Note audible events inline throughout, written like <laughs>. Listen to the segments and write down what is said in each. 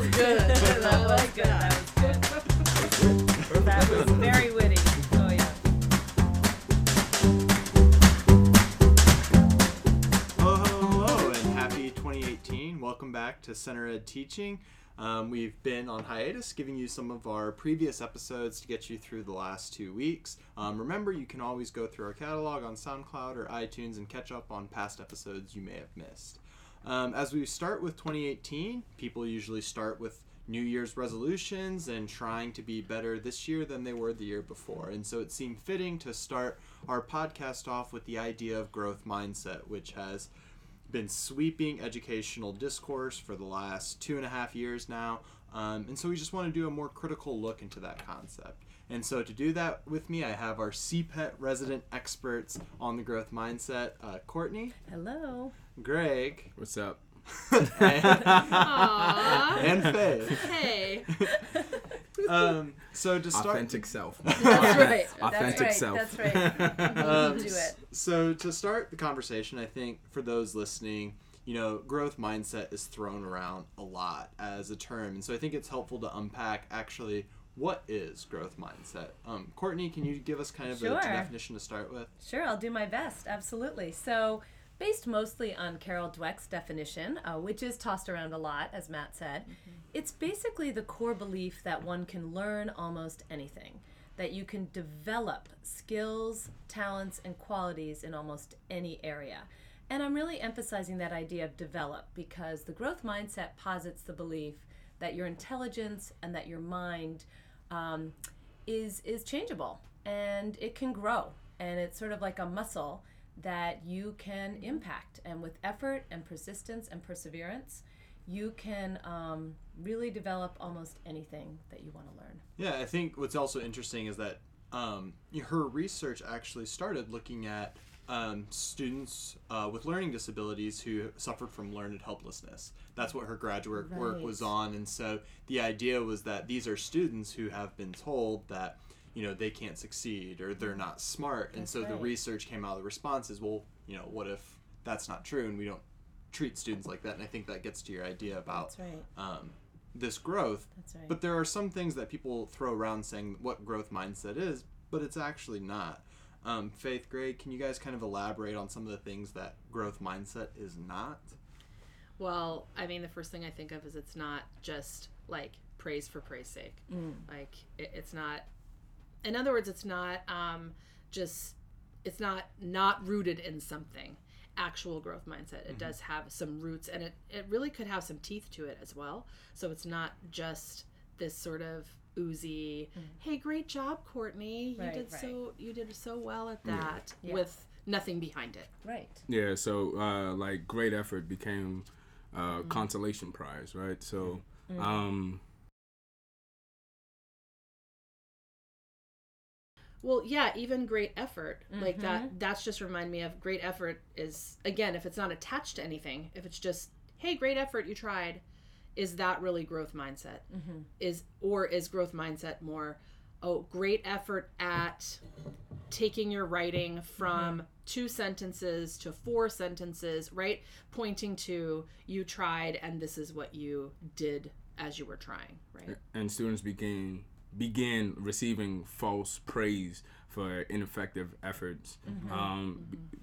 was good. <laughs> that was good. That was good. That was <laughs> very witty. Oh yeah. Hello, hello, hello, and happy 2018. Welcome back to Center Ed Teaching. Um, we've been on hiatus, giving you some of our previous episodes to get you through the last two weeks. Um, remember, you can always go through our catalog on SoundCloud or iTunes and catch up on past episodes you may have missed. Um, as we start with 2018, people usually start with New Year's resolutions and trying to be better this year than they were the year before. And so it seemed fitting to start our podcast off with the idea of growth mindset, which has been sweeping educational discourse for the last two and a half years now. Um, and so we just want to do a more critical look into that concept. And so to do that with me, I have our CPET resident experts on the growth mindset, uh, Courtney, Hello. Greg, What's up? and, and Faye. Hey. <laughs> Um, so to start, Authentic self. <laughs> That's right. Authentic right, self. that's right. <laughs> Um, Do it. So to start the conversation, I think for those listening, you know, growth mindset is thrown around a lot as a term, and so I think it's helpful to unpack actually what is growth mindset. Um, Courtney, can you give us kind of Sure. a definition to start with? Sure, I'll do my best. Absolutely. So, based mostly on Carol Dweck's definition, uh, which is tossed around a lot, as Matt said, it's basically the core belief that one can learn almost anything, that you can develop skills, talents, and qualities in almost any area. And I'm really emphasizing that idea of develop because the growth mindset posits the belief that your intelligence and that your mind um, is is changeable and it can grow and it's sort of like a muscle that you can impact. And with effort and persistence and perseverance you can um, really develop almost anything that you want to learn. Yeah, I think what's also interesting is that um, her research actually started looking at um, students uh, with learning disabilities who suffered from learned helplessness. That's what her graduate work was on, and so the idea was that these are students who have been told that you know they can't succeed or they're not smart, and That's so the research came out. of The response is, well, you know, what if that's not true, and we don't treat students like that? And I think that gets to your idea about that's right um, this growth that's right but there are some things that people throw around saying what growth mindset is, but it's actually not. Um, Faith, Greg, can you guys kind of elaborate on some of the things that growth mindset is not? Well, I mean, the first thing I think of is it's not just like praise for praise sake. Like it, it's not. In other words, it's not um, just. It's not not rooted in something. Actual growth mindset. It does have some roots, and it it really could have some teeth to it as well. So it's not just this sort of oozy. Hey, great job, Courtney. You Right, did right. so. You did so well at that Yeah. with nothing behind it. right Yeah, so uh, like great effort became uh, consolation prize, right? So um, Well, yeah, even great effort like that. Mm-hmm. That's just remind me of great effort is again if it's not attached to anything, if it's just hey, great effort, you tried, is that really growth mindset? Mm-hmm. Is or is growth mindset more oh great effort at taking your writing from mm-hmm. two sentences to four sentences, right? Pointing to you tried and this is what you did as you were trying, right? and students began began receiving false praise for ineffective efforts. Mm-hmm. Um, mm-hmm. b-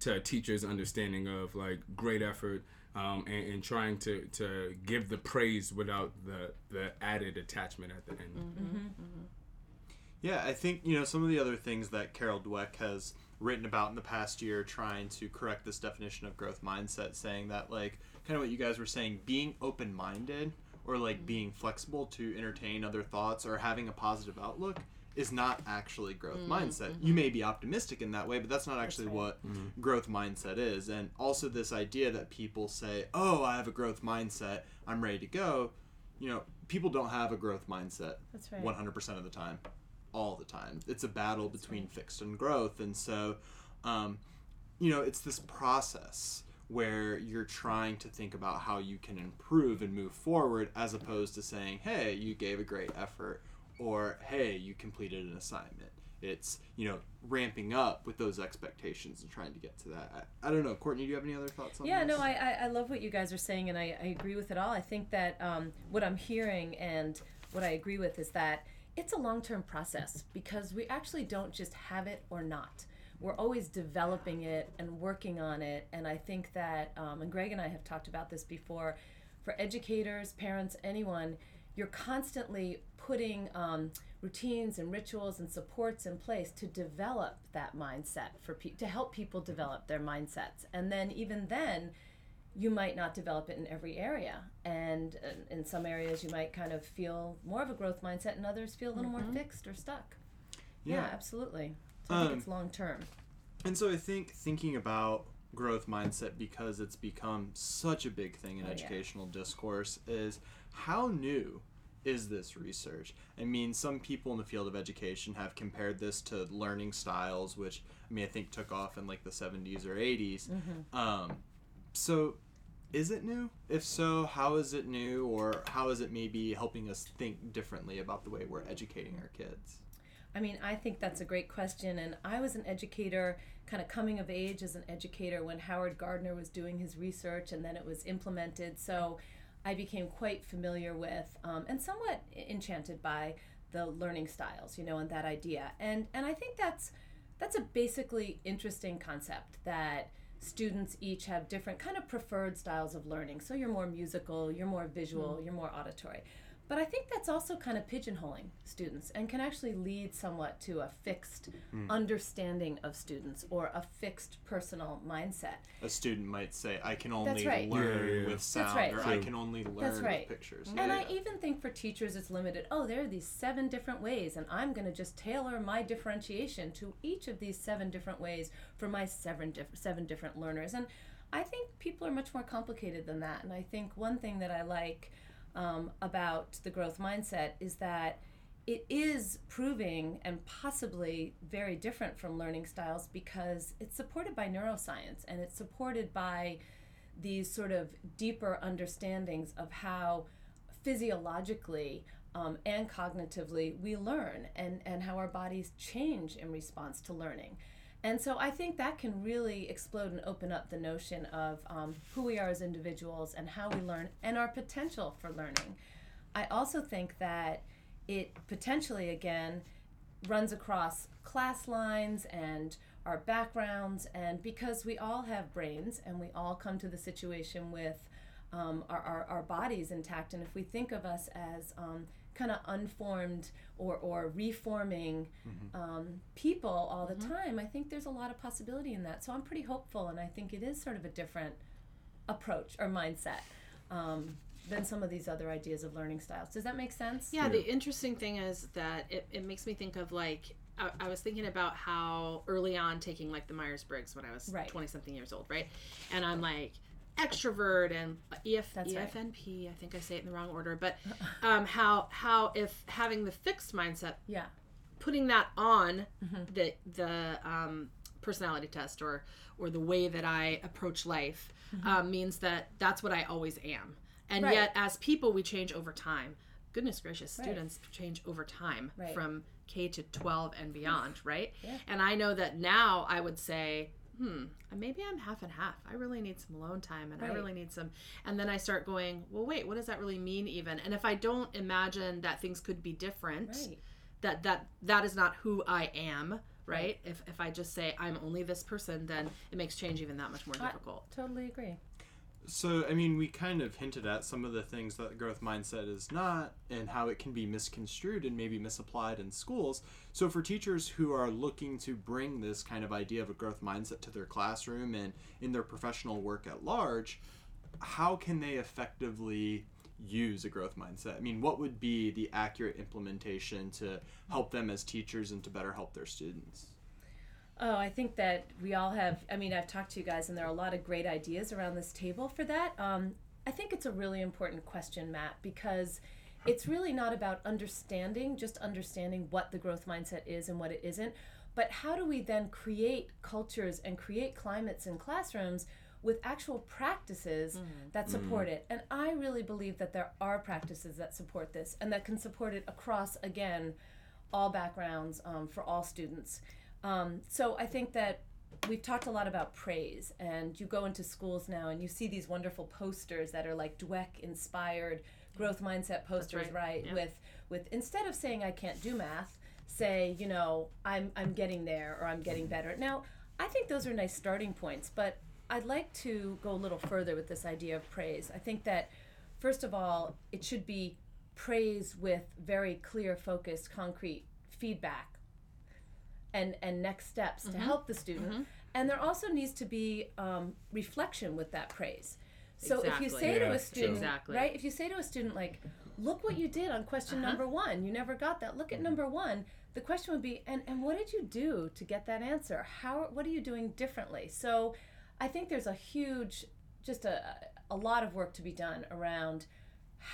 to teachers' understanding of like great effort um, and, and trying to, to give the praise without the, the added attachment at the end. Mm-hmm. Yeah, I think you know some of the other things that Carol Dweck has written about in the past year, trying to correct this definition of growth mindset, saying that like kind of what you guys were saying, being open minded or like being flexible to entertain other thoughts or having a positive outlook is not actually growth mindset. You may be optimistic in that way, but that's not actually right. what mm-hmm. growth mindset is. And also this idea that people say, "Oh, I have a growth mindset. I'm ready to go." You know, people don't have a growth mindset That's right. 100% of the time all the time it's a battle between fixed and growth and so um, you know it's this process where you're trying to think about how you can improve and move forward as opposed to saying hey you gave a great effort or hey you completed an assignment it's you know ramping up with those expectations and trying to get to that. I, I don't know, Courtney. Do you have any other thoughts on yeah, this? no, I, I, I love what you guys are saying, and I, I agree with it all. I think that um, what I'm hearing and what I agree with is that it's a long term process because we actually don't just have it or not. We're always developing it and working on it. And I think that, um, and Greg and I have talked about this before, for educators, parents, anyone, you're constantly putting um, routines and rituals and supports in place to develop that mindset for pe- to help people develop their mindsets. And then even then, you might not develop it in every area. And uh, in some areas, you might kind of feel more of a growth mindset, and others feel a little more fixed or stuck. Yeah, Yeah. absolutely. So I think Um, it's long term. And so I think thinking about growth mindset because it's become such a big thing in Oh, yeah. educational discourse is how new is this research? I mean, some people in the field of education have compared this to learning styles, which I mean, I think took off in like the 70s or 80s. Mm-hmm. Um, so is it new? If so, how is it new, or how is it maybe helping us think differently about the way we're educating our kids? I mean, I think that's a great question. And I was an educator, kind of coming of age as an educator when Howard Gardner was doing his research and then it was implemented. So I became quite familiar with um, and somewhat enchanted by the learning styles, you know, and that idea. And and I think that's that's a basically interesting concept that students each have different kind of preferred styles of learning. So you're more musical, you're more visual, you're more auditory. But I think that's also kind of pigeonholing students and can actually lead somewhat to a fixed hmm. understanding of students or a fixed personal mindset. A student might say, "I can only right. learn Yeah, yeah, yeah. with sound," right. or "I can only learn That's right. with pictures." And Yeah, I even think for teachers it's limited. Oh, there are these seven different ways, and I'm going to just tailor my differentiation to each of these seven different ways for my seven, diff- seven different learners. And I think people are much more complicated than that. And I think one thing that I like um, about the growth mindset is that it is proving and possibly very different from learning styles because it's supported by neuroscience and it's supported by these sort of deeper understandings of how physiologically um, and cognitively we learn and, and how our bodies change in response to learning. And so I think that can really explode and open up the notion of um, who we are as individuals and how we learn and our potential for learning. I also think that it potentially, again, runs across class lines and our backgrounds, and because we all have brains and we all come to the situation with um, our, our, our bodies intact, and if we think of us as um, kind of unformed or, or reforming um, people all the time, I think there's a lot of possibility in that. So I'm pretty hopeful, and I think it is sort of a different approach or mindset um, than some of these other ideas of learning styles. Does that make sense? Yeah, the interesting thing is that it, it makes me think of like I, I was thinking about how early on taking like the Myers Briggs when I was Right. twenty something years old, right? And I'm like extrovert and EF, That's right. EFNP. I think I say it in the wrong order, but um, how how if having the fixed mindset, Yeah. putting that on the the um, personality test or or the way that I approach life um, means that that's what I always am. And Right. yet, as people, we change over time. Goodness gracious, students change over time Right. from K to 12 and beyond, <laughs> right? Yeah. And I know that now I would say, hmm, maybe I'm half and half. I really need some alone time and I really need some. And then I start going, well, wait, what does that really mean even? And if I don't imagine that things could be different, Right. that that that is not who I am, right? If if I just say I'm only this person, then it makes change even that much more I difficult. totally agree. So, I mean, we kind of hinted at some of the things that growth mindset is not and how it can be misconstrued and maybe misapplied in schools. So, for teachers who are looking to bring this kind of idea of a growth mindset to their classroom and in their professional work at large, how can they effectively use a growth mindset? I mean, what would be the accurate implementation to help them as teachers and to better help their students? Oh, I think that we all have. I mean, I've talked to you guys, and there are a lot of great ideas around this table for that. Um, I think it's a really important question, Matt, because it's really not about understanding, just understanding what the growth mindset is and what it isn't, but how do we then create cultures and create climates in classrooms with actual practices that support it. And I really believe that there are practices that support this and that can support it across, again, all backgrounds, um, for all students. Um, so I think that we've talked a lot about praise, and you go into schools now and you see these wonderful posters that are like Dweck inspired growth mindset posters, right. right? Yeah. With with instead of saying I can't do math, say you know I'm I'm getting there or I'm getting better. Now I think those are nice starting points, but I'd like to go a little further with this idea of praise. I think that first of all, it should be praise with very clear, focused, concrete feedback and and next steps to help the student. And there also needs to be um, reflection with that praise. So if you Exactly. say to a student, Exactly. right? If you say to a student like, "Look what you did on question Uh-huh. number one. You never got that. Look at number one." The question would be, "And and what did you do to get that answer? How what are you doing differently?" So, I think there's a huge, just a a lot of work to be done around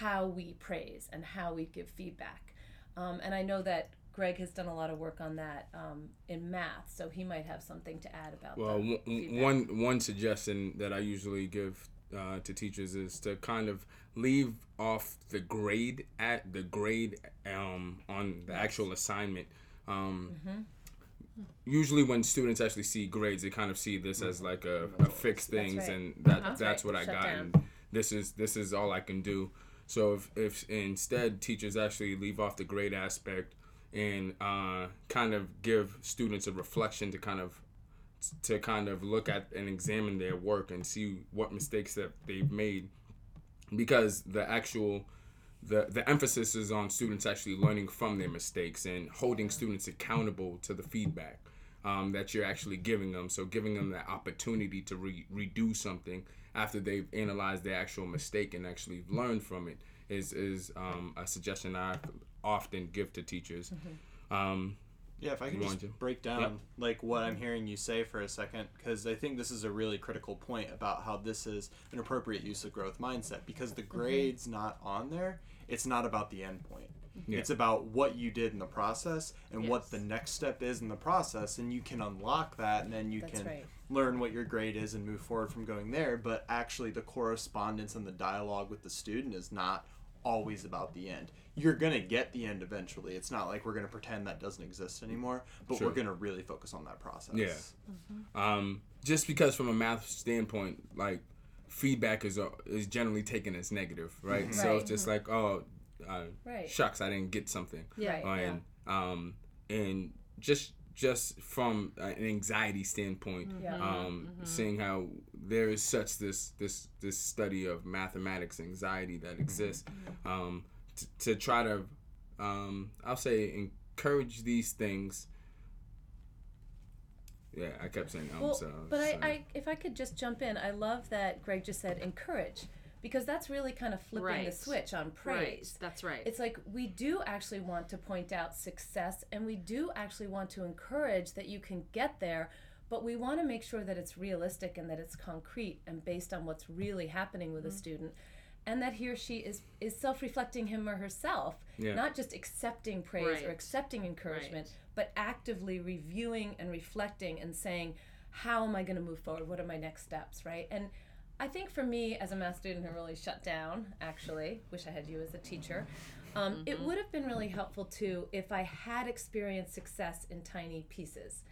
how we praise and how we give feedback. Um, and I know that Greg has done a lot of work on that um, in math, so he might have something to add about that. Well, the one one suggestion that I usually give uh, to teachers is to kind of leave off the grade at the grade um, on the actual assignment. Um, Mm-hmm. Usually, when students actually see grades, they kind of see this as like a, a fixed things, right. and that That's that's, right. what I got, down. and this is this is all I can do. So if, if instead teachers actually leave off the grade aspect and uh, kind of give students a reflection to kind of to kind of look at and examine their work and see what mistakes that they've made. Because the actual the, the emphasis is on students actually learning from their mistakes and holding students accountable to the feedback um, that you're actually giving them. So giving them the opportunity to re- redo something after they've analyzed their actual mistake and actually learned from it is is um, a suggestion I often give to teachers mm-hmm. um, Yeah, if I could You just to? break down like what mm-hmm. I'm hearing you say for a second, because I think this is a really critical point about how this is an appropriate use of growth mindset. Because the mm-hmm. grade's not on there, it's not about the end point. Yeah. It's about what you did in the process and what the next step is in the process, and you can unlock that, and then you That's can right. learn what your grade is and move forward from going there. But actually, the correspondence and the dialogue with the student is not always about the end. You're gonna get the end eventually. It's not like we're gonna pretend that doesn't exist anymore, but Sure. we're gonna really focus on that process. Yeah. um, just because from a math standpoint, like feedback is uh, is generally taken as negative, right? So Right. it's just like, oh, uh, Right. shucks, I didn't get something, Yeah. Right. and um, and just just from an anxiety standpoint, Yeah. um, seeing how there is such this this this study of mathematics anxiety that exists, um, t- to try to, um, I'll say encourage these things. Yeah, I kept saying um, Well, so. but I, I, if I could just jump in, I love that Greg just said encourage, because that's really kind of flipping the switch on Right. praise. That's right. It's like we do actually want to point out success, and we do actually want to encourage that you can get there, but we want to make sure that it's realistic and that it's concrete and based on what's really happening with a mm-hmm. student. And that he or she is is self reflecting him or herself, Yeah. not just accepting praise or accepting encouragement, Right. but actively reviewing and reflecting and saying, how am I going to move forward? What are my next steps, right? And I think for me, as a math student who really shut down, actually, wish I had you as a teacher, um, it would have been really helpful too if I had experienced success in tiny pieces.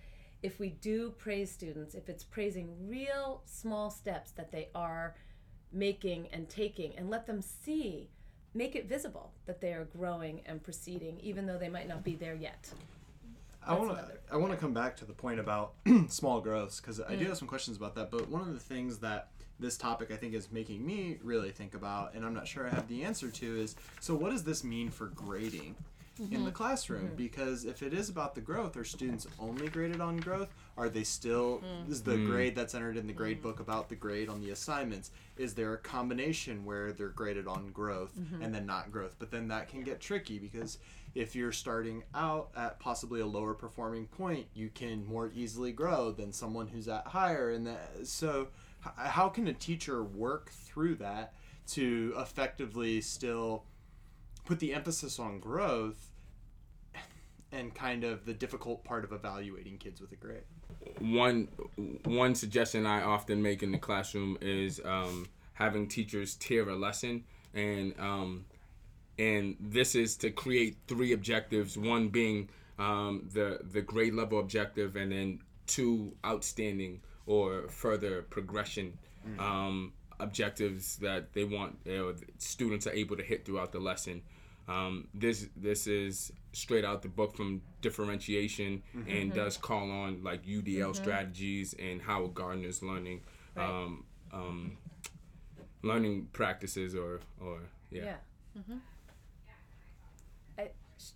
If we do praise students, if it's praising real small steps that they are making and taking, and let them see, make it visible that they are growing and proceeding, even though they might not be there yet. I want to I want to come back to the point about <clears throat> small growths because I do have some questions about that. But one of the things that this topic I think is making me really think about, and I'm not sure I have the answer to, is so what does this mean for grading in the mm-hmm. classroom? Mm-hmm. Because if it is about the growth, are students only graded on growth? Are they still mm. is the mm. grade that's entered in the grade mm. book about the grade on the assignments? Is there a combination where they're graded on growth mm-hmm. and then not growth? But then that can get tricky because if you're starting out at possibly a lower performing point, you can more easily grow than someone who's at higher. And that, so, h- how can a teacher work through that to effectively still put the emphasis on growth and kind of the difficult part of evaluating kids with a grade? one one suggestion I often make in the classroom is um, having teachers tier a lesson and um, and this is to create three objectives. One being um, the the grade level objective, and then two outstanding or further progression um, objectives that they want you know, students are able to hit throughout the lesson. Um, this this is straight out the book from differentiation and does call on like UDL strategies and Howard Gardner's learning um, um, learning practices or or yeah. Yeah. I, sh-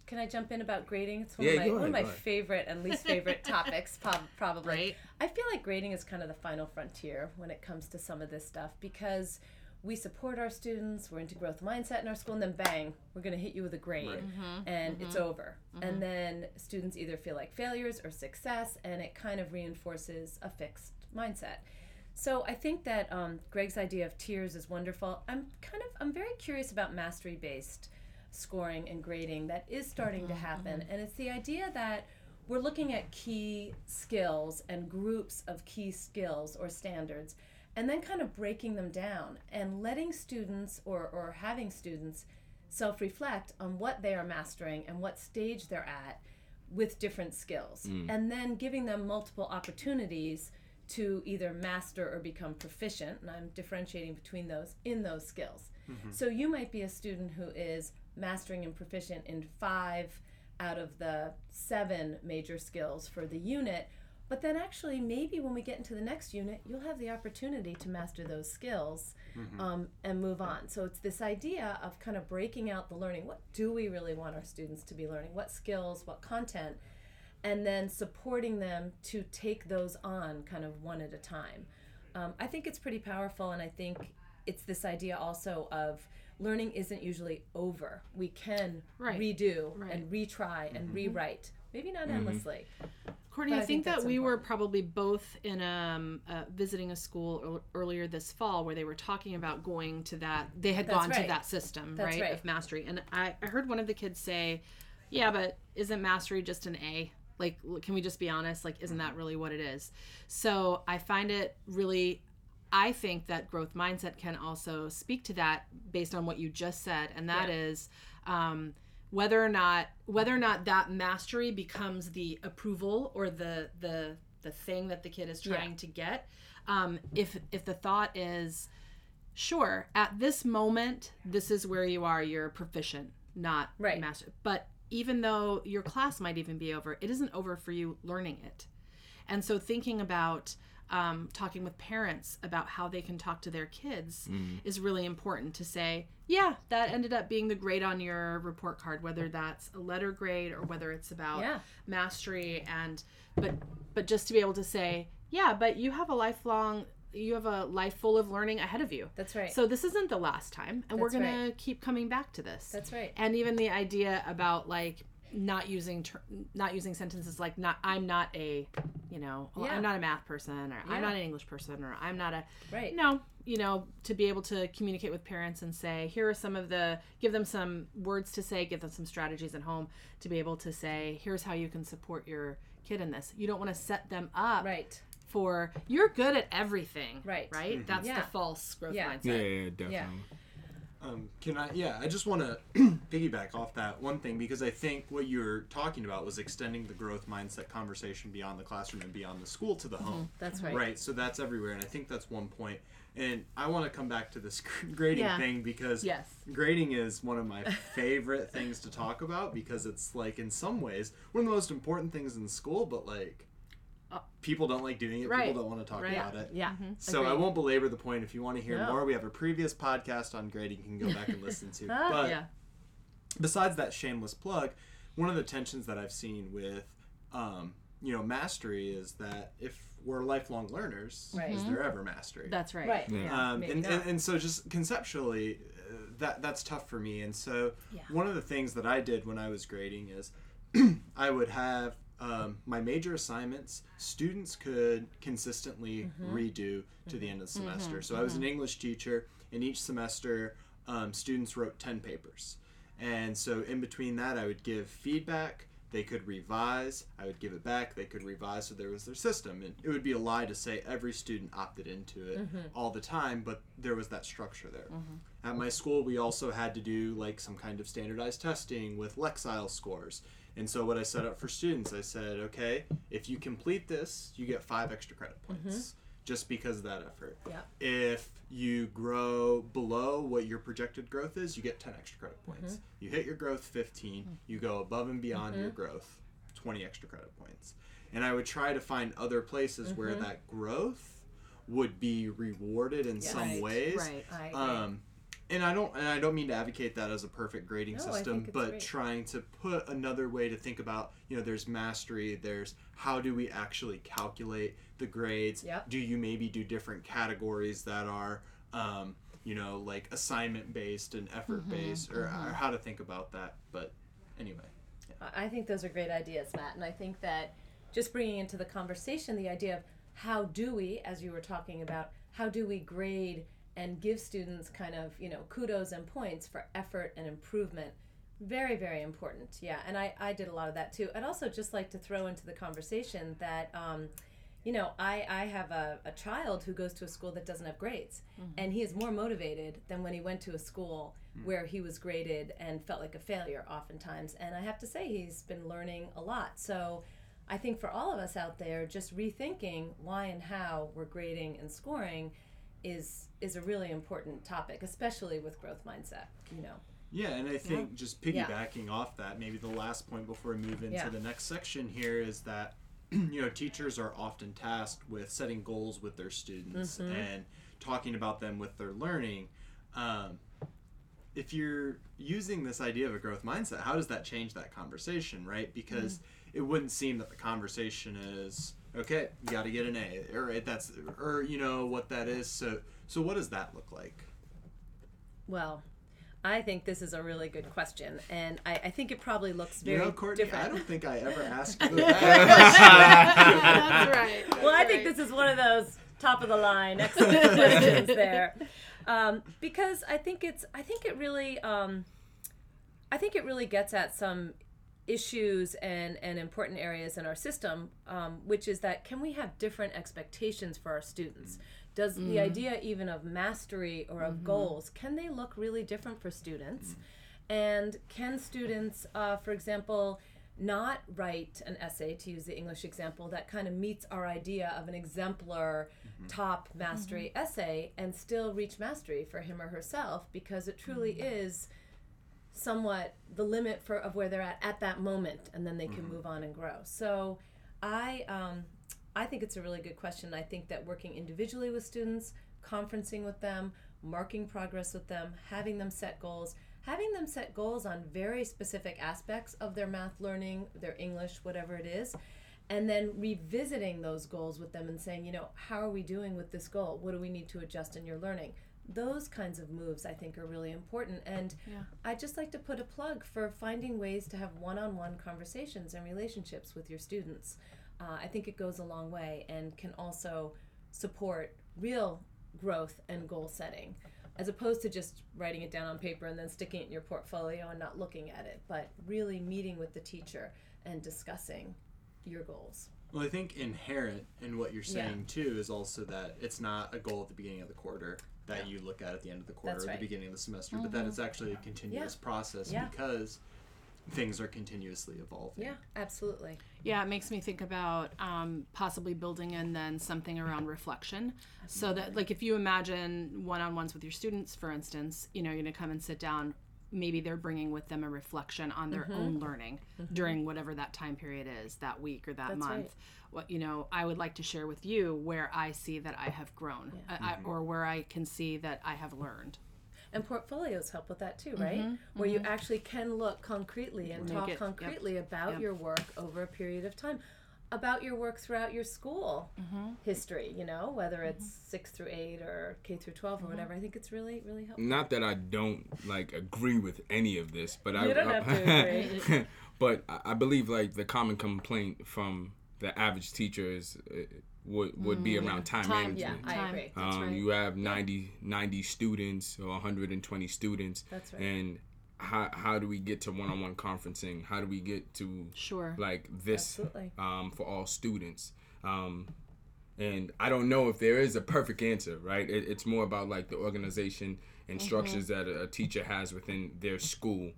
can I jump in about grading? It's one Yeah, of my, go one of my favorite and least favorite <laughs> topics, probably. Right. I feel like grading is kind of the final frontier when it comes to some of this stuff because we support our students, we're into growth mindset in our school, and then bang, we're going to hit you with a grade Right. Mm-hmm. and it's mm-hmm. over. And mm-hmm. then students either feel like failures or success, and it kind of reinforces a fixed mindset. So I think that um, Greg's idea of tiers is wonderful. I'm kind of I'm very curious about mastery based scoring and grading that is starting to mm-hmm, happen, mm-hmm. and it's the idea that we're looking at key skills and groups of key skills or standards, and then kind of breaking them down and letting students or or having students self reflect on what they are mastering and what stage they're at with different skills, mm. and then giving them multiple opportunities to either master or become proficient, and I'm differentiating between those in those skills. Mm-hmm. So you might be a student who is mastering and proficient in five out of the seven major skills for the unit, but then actually maybe when we get into the next unit, you'll have the opportunity to master those skills um, and move on. So it's this idea of kind of breaking out the learning. What do we really want our students to be learning? What skills? What content? and then supporting them to take those on kind of one at a time. Um, I think it's pretty powerful, and I think it's this idea also of learning isn't usually over. We can Right. redo Right. and retry and rewrite. Maybe not endlessly. Courtney, But I, I think, think that that's we were probably both in um, uh, visiting a school ear- earlier this fall where they were talking about going to that. They had That's gone to that system, right, right. of mastery. And I, I heard one of the kids say, "Yeah, but isn't mastery just an A? Like, can we just be honest? Like, isn't that really what it is?" So I find it really. I think that growth mindset can also speak to that based on what you just said, and that Yeah. is um, whether or not whether or not that mastery becomes the approval or the the the thing that the kid is trying to get. Um, if if the thought is sure at this moment this is where you are you're proficient not Right. master but even though your class might even be over it isn't over for you learning it and so thinking about um, talking with parents about how they can talk to their kids is really important to say, yeah, that ended up being the grade on your report card, whether that's a letter grade or whether it's about Yeah. mastery and but but just to be able to say, yeah, but you have a lifelong you have a life full of learning ahead of you. That's right. So this isn't the last time and we're That's going to keep coming back to this That's right. and even the idea about like not using ter- not using sentences like not I'm not a you know well, Yeah. I'm not a math person or Yeah. I'm not an English person or I'm not a Right. no you know to be able to communicate with parents and say here are some of the give them some words to say give them some strategies at home to be able to say here's how you can support your kid in this you don't want to set them up Right. for you're good at everything Right. right that's Yeah. the false growth Yeah. mindset Yeah, yeah, definitely. Um, can I? Yeah, I just want <clears throat> to piggyback off that one thing because I think what you're talking about was extending the growth mindset conversation beyond the classroom and beyond the school to the home. That's right. Right. So that's everywhere, and I think that's one point. And I want to come back to this <laughs> grading Yeah. thing because yes grading is one of my <laughs> favorite things to talk about because it's like in some ways one of the most important things in school, but like people don't like doing it. right. People don't want to talk Right. about it. Yeah. So I won't belabor the point. If you want to hear No. more, we have a previous podcast on grading you can go back and <laughs> listen to. Ah, but yeah besides that shameless plug, one of the tensions that I've seen with um, you know mastery is that if we're lifelong learners, Right. is there ever mastery? that's right Right. Yeah. Yeah. um, and, and, and so just conceptually uh, that that's tough for me and so Yeah. one of the things that i did when i was grading is <clears throat> i would have um, my major assignments students could consistently Mm-hmm. redo to the end of the semester so i was an english teacher and each semester um, students wrote 10 papers and so in between that i would give feedback they could revise. I would give it back. They could revise. So there was their system. And it would be a lie to say every student opted into it Mm-hmm. all the time, but there was that structure there. At my school, we also had to do like some kind of standardized testing with Lexile scores. And so what I set up for students, I said, okay, if you complete this, you get five extra credit mm-hmm. points just because of that effort. Yeah. If you grow below what your projected growth is, you get 10 extra credit mm-hmm. points. You hit your growth 15, mm-hmm. you go above and beyond your growth 20 extra credit points. And I would try to find other places where that growth would be rewarded in some Right, ways. Right. I. Um, and I don't and I don't mean to advocate that as a perfect grading No, system, but great. trying to put another way to think about, you know, there's mastery, there's how do we actually calculate the grades? Yep. Do you maybe do different categories that are um, you know, like assignment based and effort based or, or how to think about that. But anyway. I think those are great ideas, Matt. And I think that just bringing into the conversation the idea of how do we, as you were talking about, how do we grade and give students kind of, you know, kudos and points for effort and improvement. Very, very important. Yeah. And I, I did a lot of that too. I'd also just like to throw into the conversation that, um, you know, I, I have a, a child who goes to a school that doesn't have grades, and he is more motivated than when he went to a school where he was graded and felt like a failure oftentimes. And I have to say, he's been learning a lot. So I think for all of us out there, just rethinking why and how we're grading and scoring is is a really important topic, especially with growth mindset. You know, Yeah, and I think just piggybacking off that, maybe the last point before we move into Yeah. the next section here is that <clears throat> you know teachers are often tasked with setting goals with their students Mm-hmm. and talking about them with their learning. Um, if you're using this idea of a growth mindset, how does that change that conversation, right? Because Mm-hmm. it wouldn't seem that the conversation is okay. You got to get an A, or right, that's or you know what that is. So so what does that look like? well. I think this is a really good question, and I, I think it probably looks You very know, Courtney, different. I don't think I ever <laughs> asked you that. That's right. well, I That's think right. this is one of those top of the line excellent <laughs> questions there, um, because I think it's I think it really um, I think it really gets at some issues and and important areas in our system, um, which is that can we have different expectations for our students? Does the mm-hmm. idea even of mastery or of mm-hmm. goals can they look really different for students? And can students, uh, for example, not write an essay, to use the English example, that kind of meets our idea of an exemplar mm-hmm. top mastery essay and still reach mastery for him or herself because it truly is somewhat the limit for of where they're at at that moment and then they can move on and grow. So i um, i think it's a really good question. I think that working individually with students conferencing with them marking progress with them having them set goals having them set goals on very specific aspects of their math learning their english whatever it is and then revisiting those goals with them and saying you know how are we doing with this goal? What do we need to adjust in your learning those kinds of moves I think are really important. And Yeah. I'd just like to put a plug for finding ways to have one on one conversations and relationships with your students. Uh, I think it goes a long way and can also support real growth and goal setting as opposed to just writing it down on paper and then sticking it in your portfolio and not looking at it, but really meeting with the teacher and discussing your goals. Well, I think inherent in what you're Yeah. saying too is also that it's not a goal at the beginning of the quarter that you look at at the end of the quarter That's or right. the beginning of the semester, but that it's actually a continuous process Yeah. because things are continuously evolving. Yeah, absolutely. Yeah, it makes me think about um, possibly building in then something around reflection. So that, like, if you imagine one on ones with your students, for instance, you know, you're going to come and sit down. Maybe they're bringing with them a reflection on their mm-hmm. own learning mm-hmm. during whatever that time period is, that week or that That's month. right. What you know, I would like to share with you where I see that I have grown, I, I, mm-hmm. or where I can see that I have learned. And portfolios help with that too, right? Where you actually can look concretely and Make talk it- yep. concretely about Yep. your work over a period of time, about your work throughout your school history. You know, whether it's six through eight or K through 12 or whatever. I think it's really, really helpful. Not that I don't like agree with any of this, but I You don't have to <laughs> agree. <laughs> but I I believe like the common complaint from the average teacher is uh, would would be around time, Time, Yeah. I Time. agree. That's um, right. You have 90, 90 students or 120 students, That's right. and how how do we get to one on one conferencing? How do we get to Sure. like this Absolutely. um, for all students? Um, and I don't know if there is a perfect answer, right? It, it's more about like the organization and structures that a, a teacher has within their school.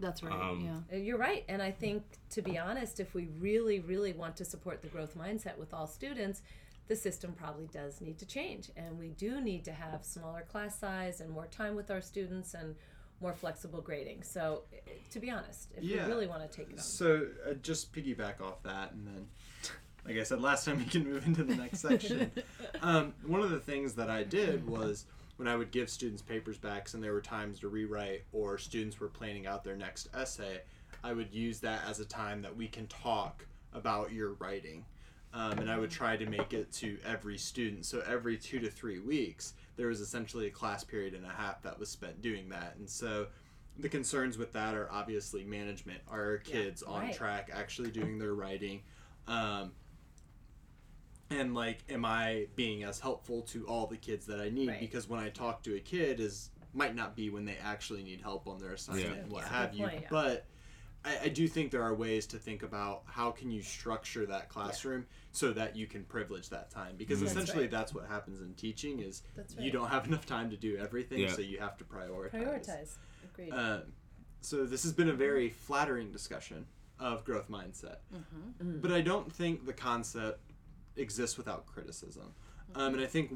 That's right. Um, yeah. Uh, You're right. And I think, to be honest, if we really, really want to support the growth mindset with all students, the system probably does need to change. And we do need to have smaller class size and more time with our students and more flexible grading. So, to be honest, if Yeah. we really want to take it on. So uh, just piggyback off that, and then, <laughs> like I said last time, we can move into the next section. <laughs> um, one of the things that I did was when I would give students papers backs, and there were times to rewrite, or students were planning out their next essay, I would use that as a time that we can talk about your writing. Um, and I would try to make it to every student. So every two to three weeks, there was essentially a class period and a half that was spent doing that. And so the concerns with that are obviously management. Are our kids on right. track, actually doing their writing? Um, and like, am I being as helpful to all the kids that I need? Right. Because when I talk to a kid, is might not be when they actually need help on their assignment Yeah. and what Yeah. have you. point, yeah. But I, I do think there are ways to think about how can you structure that classroom so that you can privilege that time because That's essentially right. that's what happens in teaching is That's you don't have enough time to do everything Yeah. so you have to prioritize Prioritize. Agreed. um, so this has been a very flattering discussion of growth mindset Mm-hmm. but i don't think the concept exists without criticism um, and i think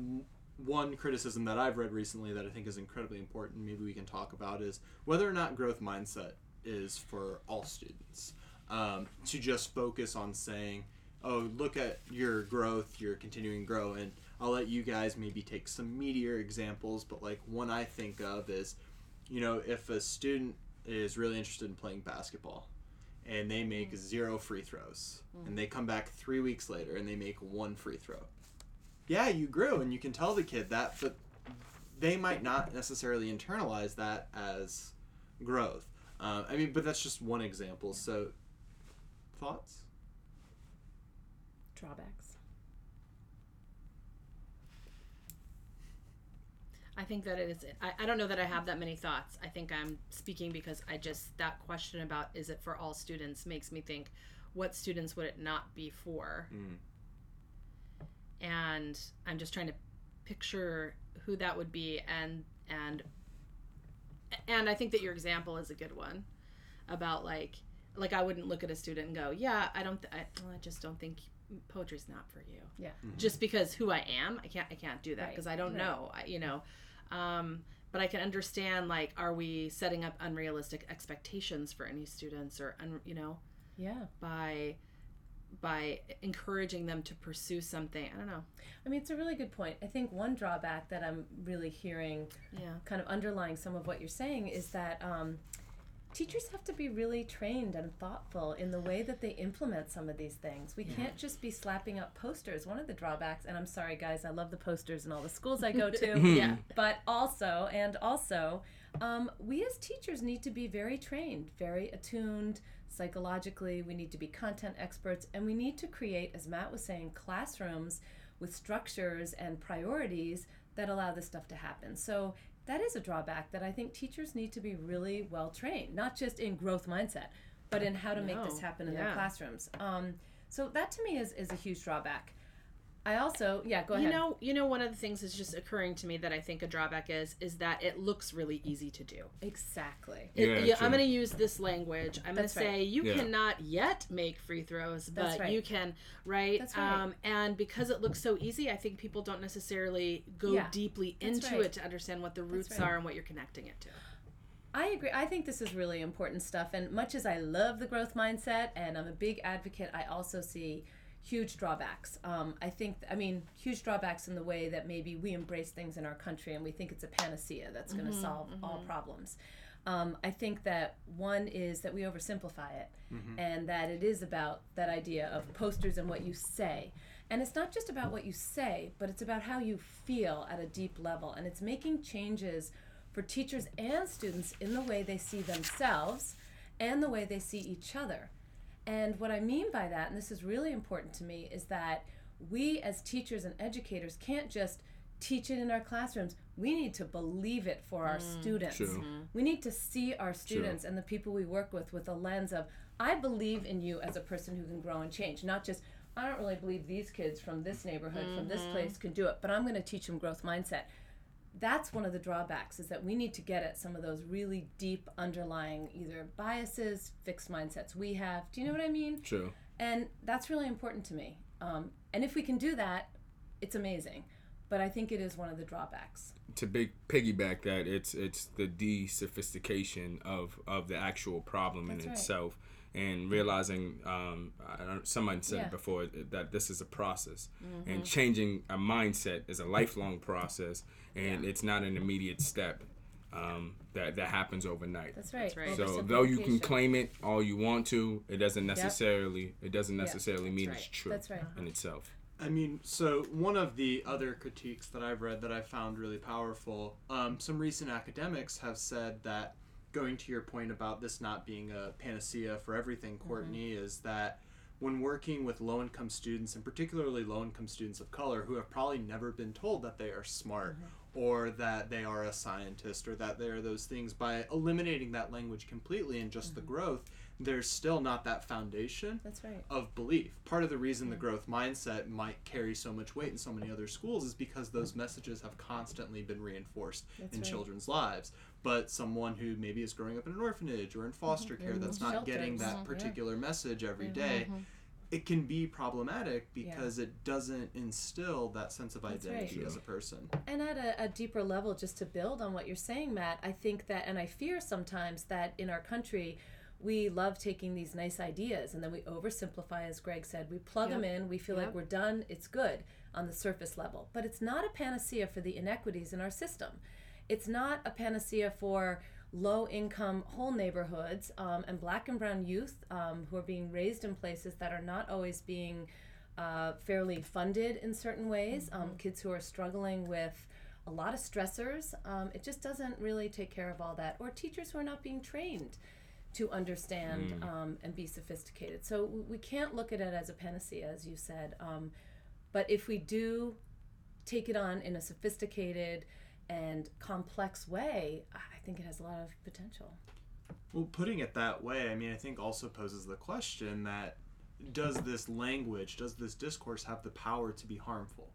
one criticism that i've read recently that i think is incredibly important maybe we can talk about is whether or not growth mindset is for all students um, to just focus on saying oh look at your growth you're continuing to grow and i'll let you guys maybe take some meteor examples but like one i think of is you know if a student is really interested in playing basketball and they make zero free throws and they come back three weeks later and they make one free throw yeah you grew and you can tell the kid that but they might not necessarily internalize that as growth uh, i mean but that's just one example so thoughts Drawbacks. I think that it is. I, I don't know that I have that many thoughts. I think I'm speaking because I just that question about is it for all students makes me think, what students would it not be for? Mm. And I'm just trying to picture who that would be, and and and I think that your example is a good one about like like I wouldn't look at a student and go, yeah, I don't, th- I, well, I just don't think poetry's not for you Yeah. just because who I am, I can't I can't do that Right, because I don't right. know, I, you know. Um, but I can understand like, are we setting up unrealistic expectations for any students, or un, you know, Yeah. by by encouraging them to pursue something? I don't know. I mean, it's a really good point. I think one drawback that I'm really hearing Yeah. kind of underlying some of what you're saying is that um, teachers have to be really trained and thoughtful in the way that they implement some of these things. We can't just be slapping up posters. One of the drawbacks, and I'm sorry guys, I love the posters in all the schools I go <laughs> to. Yeah. But also, and also, um, we as teachers need to be very trained, very attuned psychologically. We need to be content experts, and we need to create, as Matt was saying, classrooms with structures and priorities that allow this stuff to happen. So that is a drawback that I think teachers need to be really well trained, not just in growth mindset, but in how to make this happen in Yeah. their classrooms. Um, so that to me is, is a huge drawback. I also, yeah, go ahead. You know, you know, one of the things that's just occurring to me that I think a drawback is is that it looks really easy to do. exactly. It- Yeah, yeah. I'm going to use this language. I'm going to That's right. say you Yeah. cannot yet make free throws, but That's right. you can, right? That's right. Um, and because it looks so easy, I think people don't necessarily go Yeah. deeply That's into right. it to understand what the roots right. are and what you're connecting it to. I agree. I think this is really important stuff. And much as I love the growth mindset and I'm a big advocate, I also see huge drawbacks. Um, I think, I mean, huge drawbacks in the way that maybe we embrace things in our country and we think it's a panacea that's going to solve all problems. Um, I think that one is that we oversimplify it and that it is about that idea of posters and what you say. And it's not just about what you say, but it's about how you feel at a deep level. And it's making changes for teachers and students in the way they see themselves and the way they see each other. And what I mean by that, and this is really important to me, is that we as teachers and educators can't just teach it in our classrooms. We need to believe it for our mm, students. True. Mm-hmm. We need to see our students and the people we work with with a lens of, I believe in you as a person who can grow and change, not just, I don't really believe these kids from this neighborhood, from this mm-hmm. place can do it, but I'm going to teach them growth mindset. That's one of the drawbacks is that we need to get at some of those really deep underlying either biases, fixed mindsets we have. Do you know what I mean? True. And that's really important to me. Um, and if we can do that, it's amazing. But I think it is one of the drawbacks. to big piggyback that it's it's the de-sophistication of of the actual problem in right. itself and realizing um, I don't, someone said Yeah. Mm-hmm. it before that this is a process and changing a mindset is a lifelong process and it's not an immediate step um, that that happens overnight. That's right. right. so though you can claim it all you want to it doesn't necessarily it doesn't necessarily mean That's it's true That's right. in itself. I mean, so one of the other critiques that I've read that I found really powerful, um, some recent academics have said that going to your point about this not being a panacea for everything, Courtney, is that when working with low income students, and particularly low income students of color who have probably never been told that they are smart or that they are a scientist or that they are those things, by eliminating that language completely and just the growth, there's still not that foundation right. of belief. Part of the reason the growth mindset might carry so much weight in so many other schools is because those messages have constantly been reinforced That's in right. children's lives. But someone who maybe is growing up in an orphanage or in foster care that's not getting Shelters. that Mhm. particular message every day, it can be problematic because it doesn't instill that sense of That's right. identity as a person. And at a, a deeper level, just to build on what you're saying, Matt, I think that, and I fear sometimes that in our country, we love taking these nice ideas and then we oversimplify, as Greg said. We plug them in, we feel like we're done, it's good on the surface level. But it's not a panacea for the inequities in our system. It's not a panacea for low income whole neighborhoods um, and black and brown youth um, who are being raised in places that are not always being uh, fairly funded in certain ways, um, kids who are struggling with a lot of stressors. Um, it just doesn't really take care of all that. Or teachers who are not being trained to understand um, and be sophisticated. So w- we can't look at it as a panacea, as you said. Um, but if we do take it on in a sophisticated and complex way, I think it has a lot of potential. Well, putting it that way, I mean, I think also poses the question that does this language, does this discourse have the power to be harmful?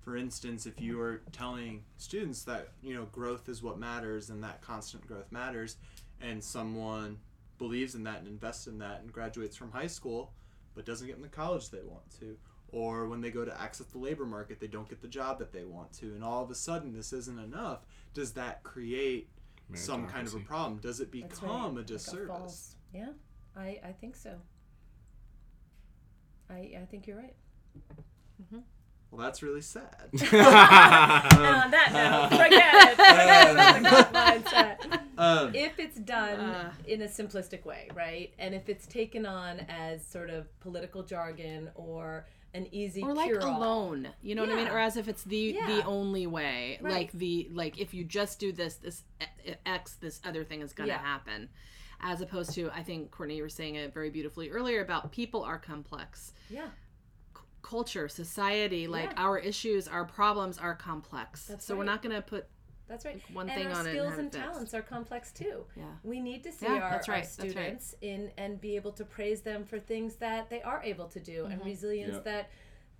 For instance, if you are telling students that, you know, growth is what matters and that constant growth matters, and someone believes in that and invests in that and graduates from high school but doesn't get in the college they want to, or when they go to access the labor market, they don't get the job that they want to, and all of a sudden this isn't enough, does that create some kind of a problem? Does it become right. a Like disservice? false- yeah, I, I think so. I, I think you're right. Well, that's really sad. <laughs> <laughs> <laughs> and on that note, forget it. Forget it. Mindset. um, If it's done Uh. in a simplistic way, right? And if it's taken on as sort of political jargon or an easy or like alone you know what i mean? Or as if it's the Yeah. the only way. Right. like the like if you just do this this x this other thing is gonna Yeah. happen. As opposed to i think courtney you were saying it very beautifully earlier about people are complex. Yeah, culture society like Yeah. our issues our problems are complex. That's so we're not gonna put that's right. one and thing our on it and skills and it fixed. talents are complex too. yeah We need to see Yeah, our, that's our right, that's right. students in and be able to praise them for things that they are able to do Mm-hmm. and resilience Yep. that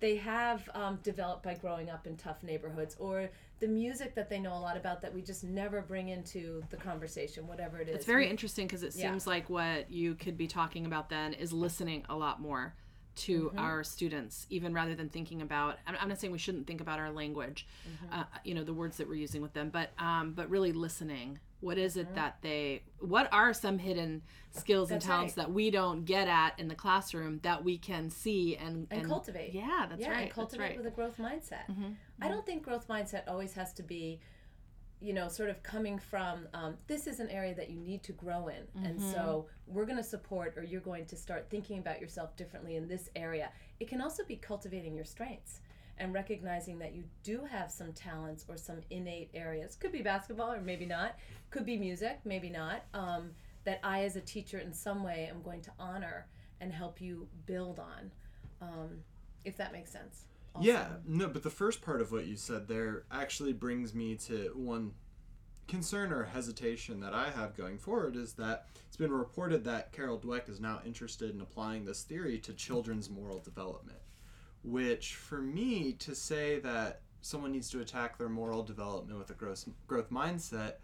they have um, developed by growing up in tough neighborhoods or the music that they know a lot about that we just never bring into the conversation, whatever it is. It's very We- interesting because it Yeah. seems like what you could be talking about then is listening a lot more to Mm-hmm. our students, even rather than thinking about. I'm, I'm not saying we shouldn't think about our language, Mm-hmm. uh, you know, the words that we're using with them, but um, but really listening. What is Mm-hmm. it that they? What are some hidden skills and talents right. that we don't get at in the classroom that we can see and and, cultivate. Yeah, that's yeah, right. and cultivate right. with a growth mindset. Mm-hmm. I don't think growth mindset always has to be, you know, sort of coming from um, this is an area that you need to grow in, and Mm-hmm. so we're going to support, or you're going to start thinking about yourself differently in this area. It can also be cultivating your strengths and recognizing that you do have some talents or some innate areas. Could be basketball, or maybe not. Could be music, maybe not. Um, that I, as a teacher, in some way, am going to honor and help you build on, um, if that makes sense. Yeah, no, but the first part of what you said there actually brings me to one concern or hesitation that I have going forward is that it's been reported that Carol Dweck is now interested in applying this theory to children's moral development. Which, for me, to say that someone needs to attack their moral development with a growth, growth mindset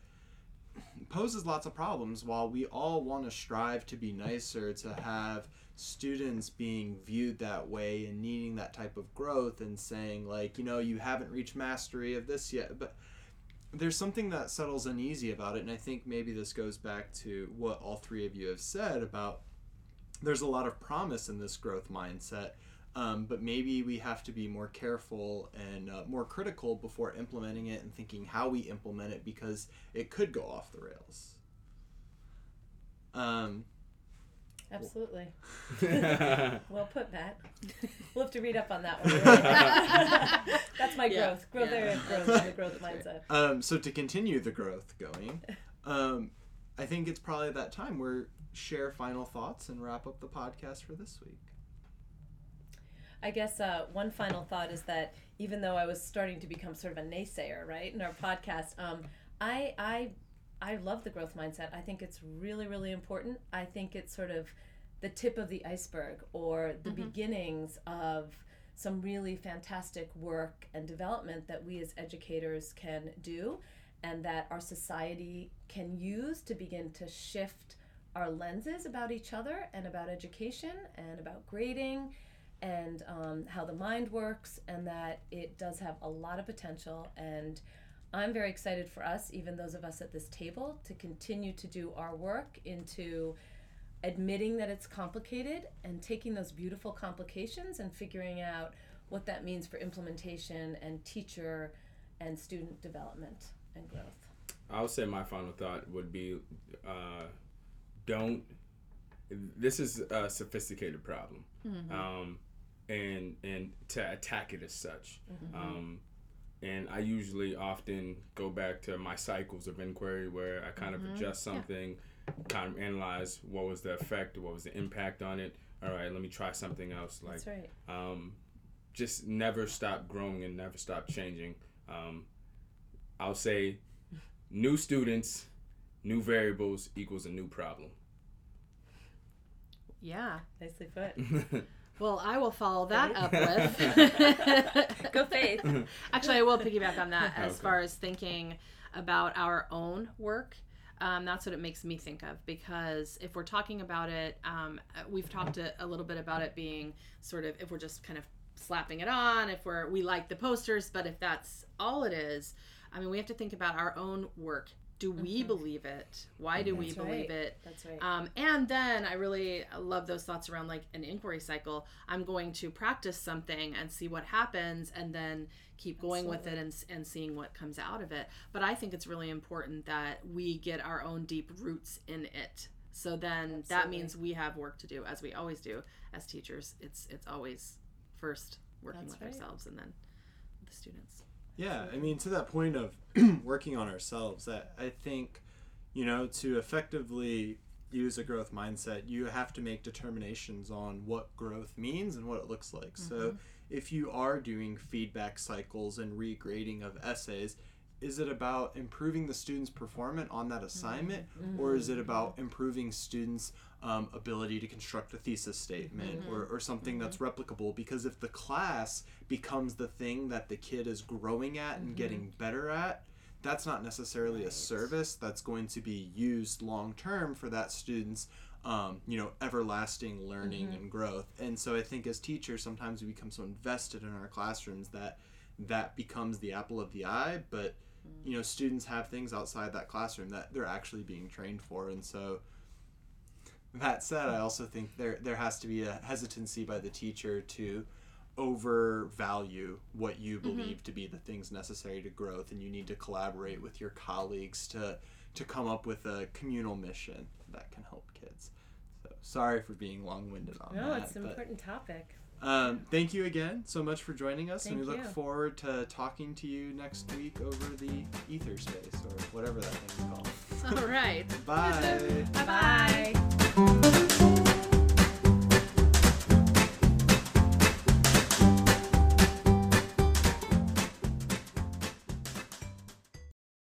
poses lots of problems while we all want to strive to be nicer, to have students being viewed that way and needing that type of growth and saying like you know you haven't reached mastery of this yet. But there's something that settles uneasy about it and i think maybe this goes back to what all three of you have said about there's a lot of promise in this growth mindset um, but maybe we have to be more careful and uh, more critical before implementing it and thinking how we implement it because it could go off the rails. Um, Absolutely. <laughs> well put, Matt. <laughs> We'll have to read up on that one. <laughs> That's my Yeah. growth. Growth Yeah. area of growth and the growth That's mindset. Um, so to continue the growth going, um, I think it's probably that time where share final thoughts and wrap up the podcast for this week. I guess uh, one final thought is that even though I was starting to become sort of a naysayer, right, in our podcast, um, I I I love the growth mindset. I think it's really really important. I think it's sort of the tip of the iceberg or the beginnings of some really fantastic work and development that we as educators can do and that our society can use to begin to shift our lenses about each other and about education and about grading and um, how the mind works, and that it does have a lot of potential. And I'm very excited for us, even those of us at this table, to continue to do our work into admitting that it's complicated and taking those beautiful complications and figuring out what that means for implementation and teacher and student development and growth. I would say my final thought would be uh, don't. This is a sophisticated problem, um, and and to attack it as such. Um, and I usually often go back to my cycles of inquiry where I kind of adjust something, kind of analyze what was the effect, what was the impact on it. All right, let me try something else. Like That's right. um, just never stop growing and never stop changing. Um, I'll say new students, new variables equals a new problem. Yeah. Nicely put. <laughs> Well, I will follow that up with. <laughs> <laughs> Go Faith. Actually, I will piggyback on that <laughs> as Okay. far as thinking about our own work. Um, that's what it makes me think of because if we're talking about it, um, we've talked a, a little bit about it being sort of if we're just kind of slapping it on, if we're we like the posters, but if that's all it is, I mean, we have to think about our own work. Do we believe it? Why do we believe right. it? That's right. Um, and then I really love those thoughts around like an inquiry cycle. I'm going to practice something and see what happens, and then keep going with it and, and seeing what comes out of it. But I think it's really important that we get our own deep roots in it. So then that means we have work to do, as we always do as teachers. It's it's always first working That's with right. ourselves and then the students. Yeah, I mean, to that point of <clears throat> working on ourselves, that I think, you know, to effectively use a growth mindset, you have to make determinations on what growth means and what it looks like. So, mm-hmm. if you are doing feedback cycles and regrading of essays, is it about improving the student's performance on that mm-hmm. assignment, or mm-hmm. is it about mm-hmm. improving students' um, ability to construct a thesis statement or, or something that's replicable? Because if the class becomes the thing that the kid is growing at and getting better at, that's not necessarily a service that's going to be used long term for that student's um, you know everlasting learning and growth. And so i think as teachers sometimes we become so invested in our classrooms that that becomes the apple of the eye but you know students have things outside that classroom that they're actually being trained for and so that said i also think there there has to be a hesitancy by the teacher to overvalue what you mm-hmm. believe to be the things necessary to growth and you need to collaborate with your colleagues to to come up with a communal mission that can help kids so sorry for being long-winded on that. no, it's an important topic. Um, thank you again so much for joining us and we Thank look you. forward to talking to you next week over the ether space or whatever that thing is called <laughs> All right. <laughs> <laughs> bye Bye bye.